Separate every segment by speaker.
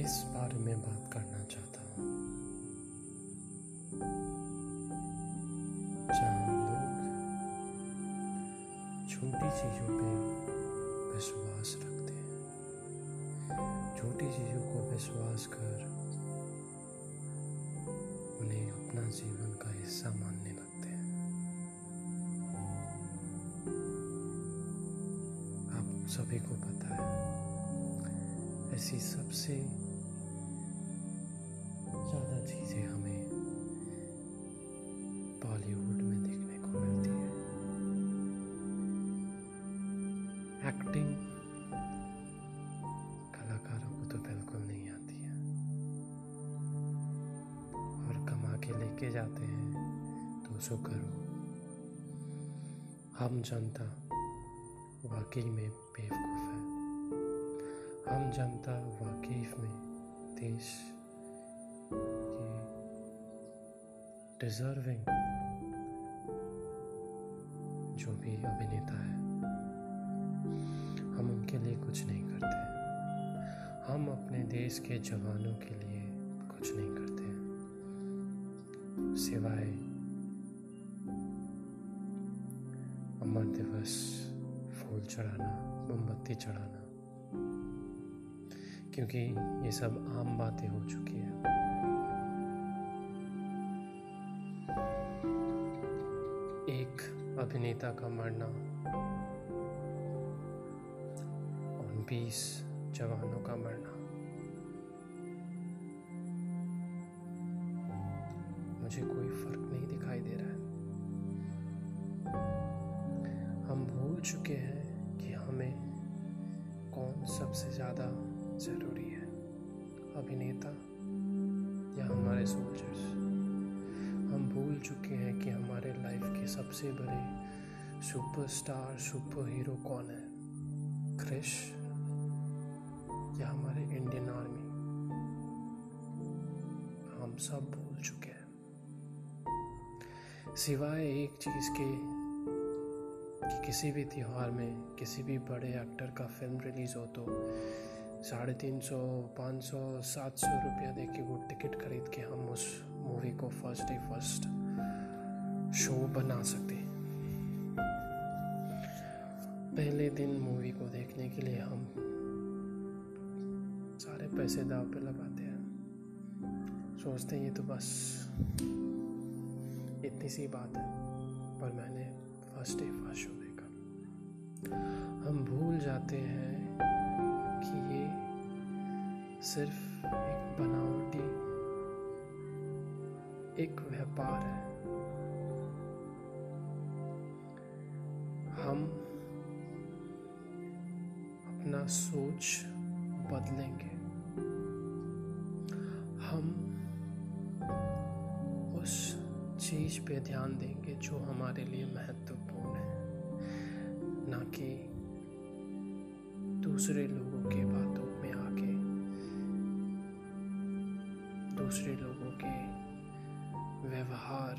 Speaker 1: इस बारे में बात करना चाहता हूँ। जहाँ लोग छोटी चीज़ों पे विश्वास रखते हैं, छोटी चीज़ों को विश्वास कर उन्हें अपना जीवन का हिस्सा मानने लगते हैं। आप सभी को पता है, ऐसी सबसे एक्टिंग कलाकारों को तो बिल्कुल नहीं आती है। और कमा के लेके जाते हैं तो सो करो। हम जनता वाकई में बेवकूफ़ है। हम जनता वाकई में देश डिजर्विंग जो भी अभिनेता है। हम उनके लिए कुछ नहीं करते। हम अपने देश के जवानों के लिए कुछ नहीं करते। सिवाय अमर दिवस, फूल चढ़ाना, मोमबत्ती चढ़ाना। क्योंकि ये सब आम बातें हो चुकी है। एक अभिनेता का मरना बीस जवानों का मरना। मुझे कोई फ़र्क नहीं दिखाई दे रहा है। हम भूल चुके हैं कि हमें कौन सबसे ज़्यादा ज़रूरी है, अभिनेता या हमारे सोल्जर्स हम भूल चुके हैं कि हमारे लाइफ के सबसे बड़े सुपरस्टार सुपर हीरो कौन है? क्रिश या हमारे इंडियन आर्मी हम सब भूल चुके हैं। सिवाय एक चीज़ के कि किसी भी त्यौहार में किसी भी बड़े एक्टर का फ़िल्म रिलीज़ हो तो साढ़े तीन सौ, पाँच सौ, सात सौ रुपया दे के वो टिकट खरीद के हम उस मूवी को फ़र्स्ट डे फ़र्स्ट शो बना सकते पहले दिन मूवी को देखने के लिए हम पैसे दाव पे लगाते हैं। सोचते हैं ये तो बस इतनी सी बात है, पर मैंने फ़र्स्ट डे फ़र्स्ट शो देखा। हम भूल जाते हैं कि ये सिर्फ़ एक बनावटी, एक व्यापार है। हम अपना सोच बदलेंगे। चीज़ पे ध्यान देंगे जो हमारे लिए महत्वपूर्ण है। ना कि दूसरे लोगों के बातों में आके, दूसरे लोगों के व्यवहार,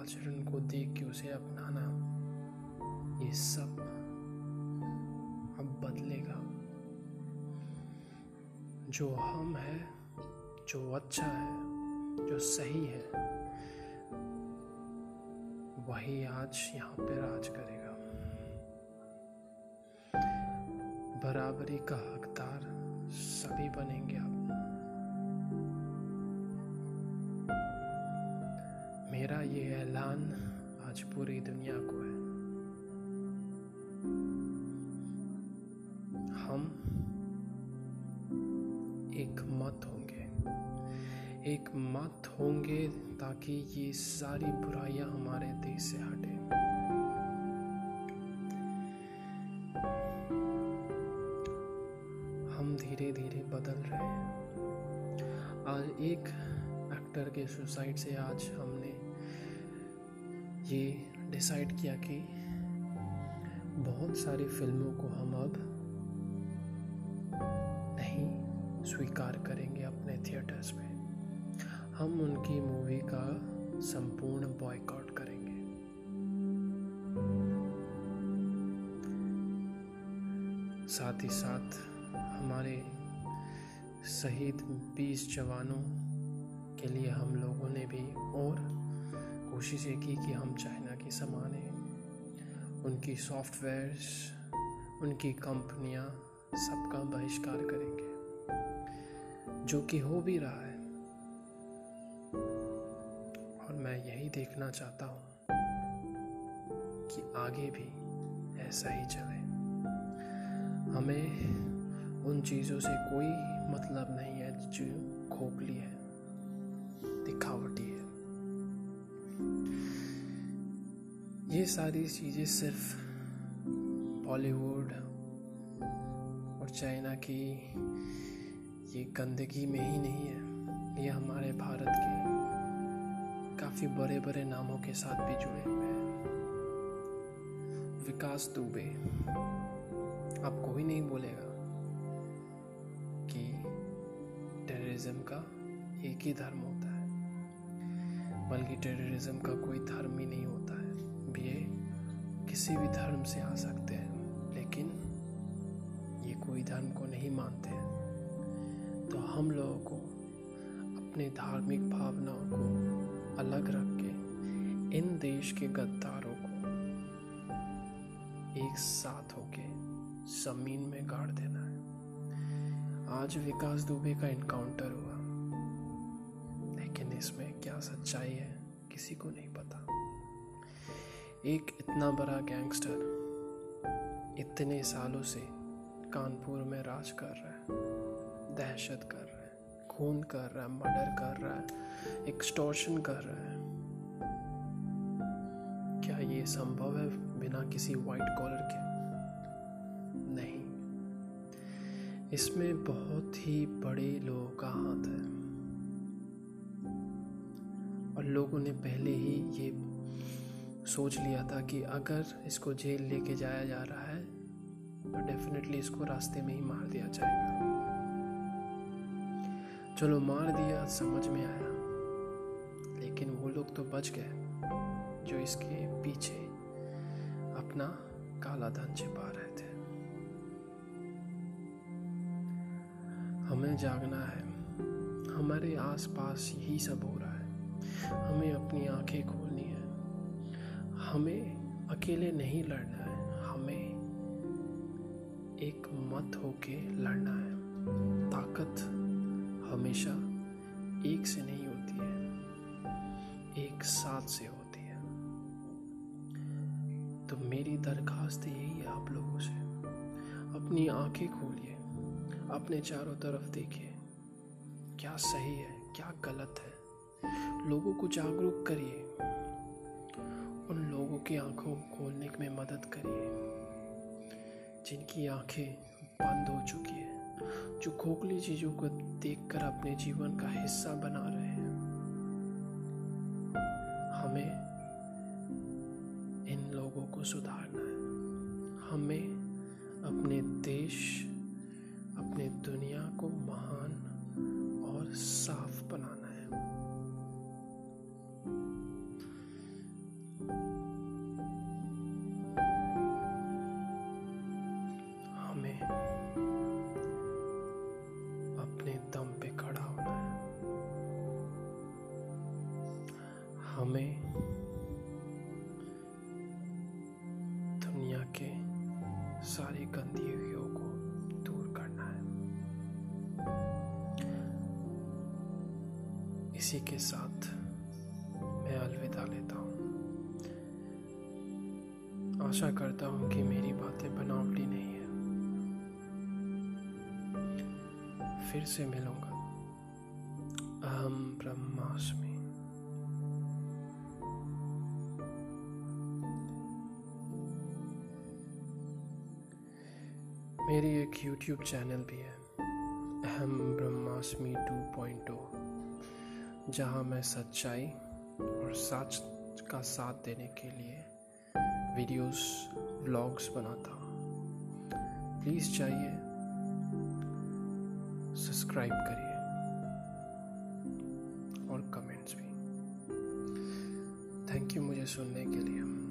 Speaker 1: आचरण को देख के उसे अपनाना, ये सब अब बदलेगा। जो हम है, जो अच्छा है, जो सही है वही आज यहाँ पे राज करेगा। बराबरी का हकदार सभी बनेंगे आप। मेरा ये ऐलान आज पूरी दुनिया को है। एक मत होंगे ताकि ये सारी बुराइयाँ हमारे देश से हटे। हम धीरे धीरे बदल रहे हैं। आज एक एक्टर के सुसाइड से आज हमने ये डिसाइड किया कि बहुत सारी फ़िल्मों को हम अब नहीं स्वीकार करेंगे अपने थिएटर्स में। हम उनकी मूवी का संपूर्ण बॉयकॉट करेंगे। साथ ही साथ हमारे शहीद बीस जवानों के लिए हम लोगों ने भी और कोशिशें की कि हम चाइना की सामानें उनकी सॉफ्टवेयर्स, उनकी कंपनियाँ सबका बहिष्कार करेंगे। जो कि हो भी रहा है। मैं यही देखना चाहता हूँ कि आगे भी ऐसा ही चले। हमें उन चीज़ों से कोई मतलब नहीं है जो खोखली है, दिखावटी है। ये सारी चीज़ें सिर्फ़ बॉलीवुड और चाइना की ये गंदगी में ही नहीं है, ये हमारे भारत के काफ़ी बड़े बड़े नामों के साथ भी जुड़े हुए हैं। विकास दुबे आप कोई नहीं बोलेगा कि टेररिज्म का एक ही धर्म होता है, बल्कि टेररिज्म का कोई धर्म ही नहीं होता है। ये किसी भी धर्म से आ सकते हैं, लेकिन ये कोई धर्म को नहीं मानते हैं। तो हम लोगों को अपने धार्मिक भावनाओं को अलग रख के इन देश के गद्दारों को एक साथ होके ज़मीन में गाड़ देना है। आज विकास दुबे का इनकाउंटर हुआ। लेकिन इसमें क्या सच्चाई है, किसी को नहीं पता। एक इतना बड़ा गैंगस्टर इतने सालों से कानपुर में राज कर रहा है, दहशत कर रहा है। खून कर रहा है, मर्डर कर रहा है एक्सटॉर्शन कर रहा है। क्या ये संभव है बिना किसी वाइट कॉलर के? नहीं। इसमें बहुत ही बड़े लोगों का हाथ है। और लोगों ने पहले ही ये सोच लिया था कि अगर इसको जेल लेके जाया जा रहा है तो डेफिनेटली इसको रास्ते में ही मार दिया जाएगा। चलो मार दिया, समझ में आया। लेकिन वो लोग तो बच गए, जो इसके पीछे अपना काला धन छिपा रहे थे। हमें जागना है। हमारे आसपास यही सब हो रहा है। हमें अपनी आँखें खोलनी है। हमें अकेले नहीं लड़ना है। हमें एक मत होके लड़ना है। ताकत हमेशा एक से नहीं होती है, एक साथ से होती है। तो मेरी दरखास्त यही है आप लोगों से। अपनी आँखें खोलिए, अपने चारों तरफ़ देखिए, क्या सही है, क्या गलत है। लोगों को जागरूक करिए, उन लोगों की आँखों को खोलने में मदद करिए, जिनकी आँखें बंद हो चुकी है। जो खोखली चीज़ों को देखकर अपने जीवन का हिस्सा बना रहे हैं। हमें इन लोगों को सुधारना है। हमें अपने देश इसी के साथ मैं अलविदा लेता हूँ। आशा करता हूँ कि मेरी बातें बनावटी नहीं है। फिर से मिलूँगा। अहम ब्रह्मास्मि। मेरी एक यूट्यूब चैनल भी है। अहम ब्रह्मास्मि 2.0 जहाँ मैं सच्चाई और सच का साथ देने के लिए वीडियोस व्लॉग्स बनाता हूँ। प्लीज़ चाहिए सब्सक्राइब करिए और कमेंट्स भी। थैंक यू मुझे सुनने के लिए।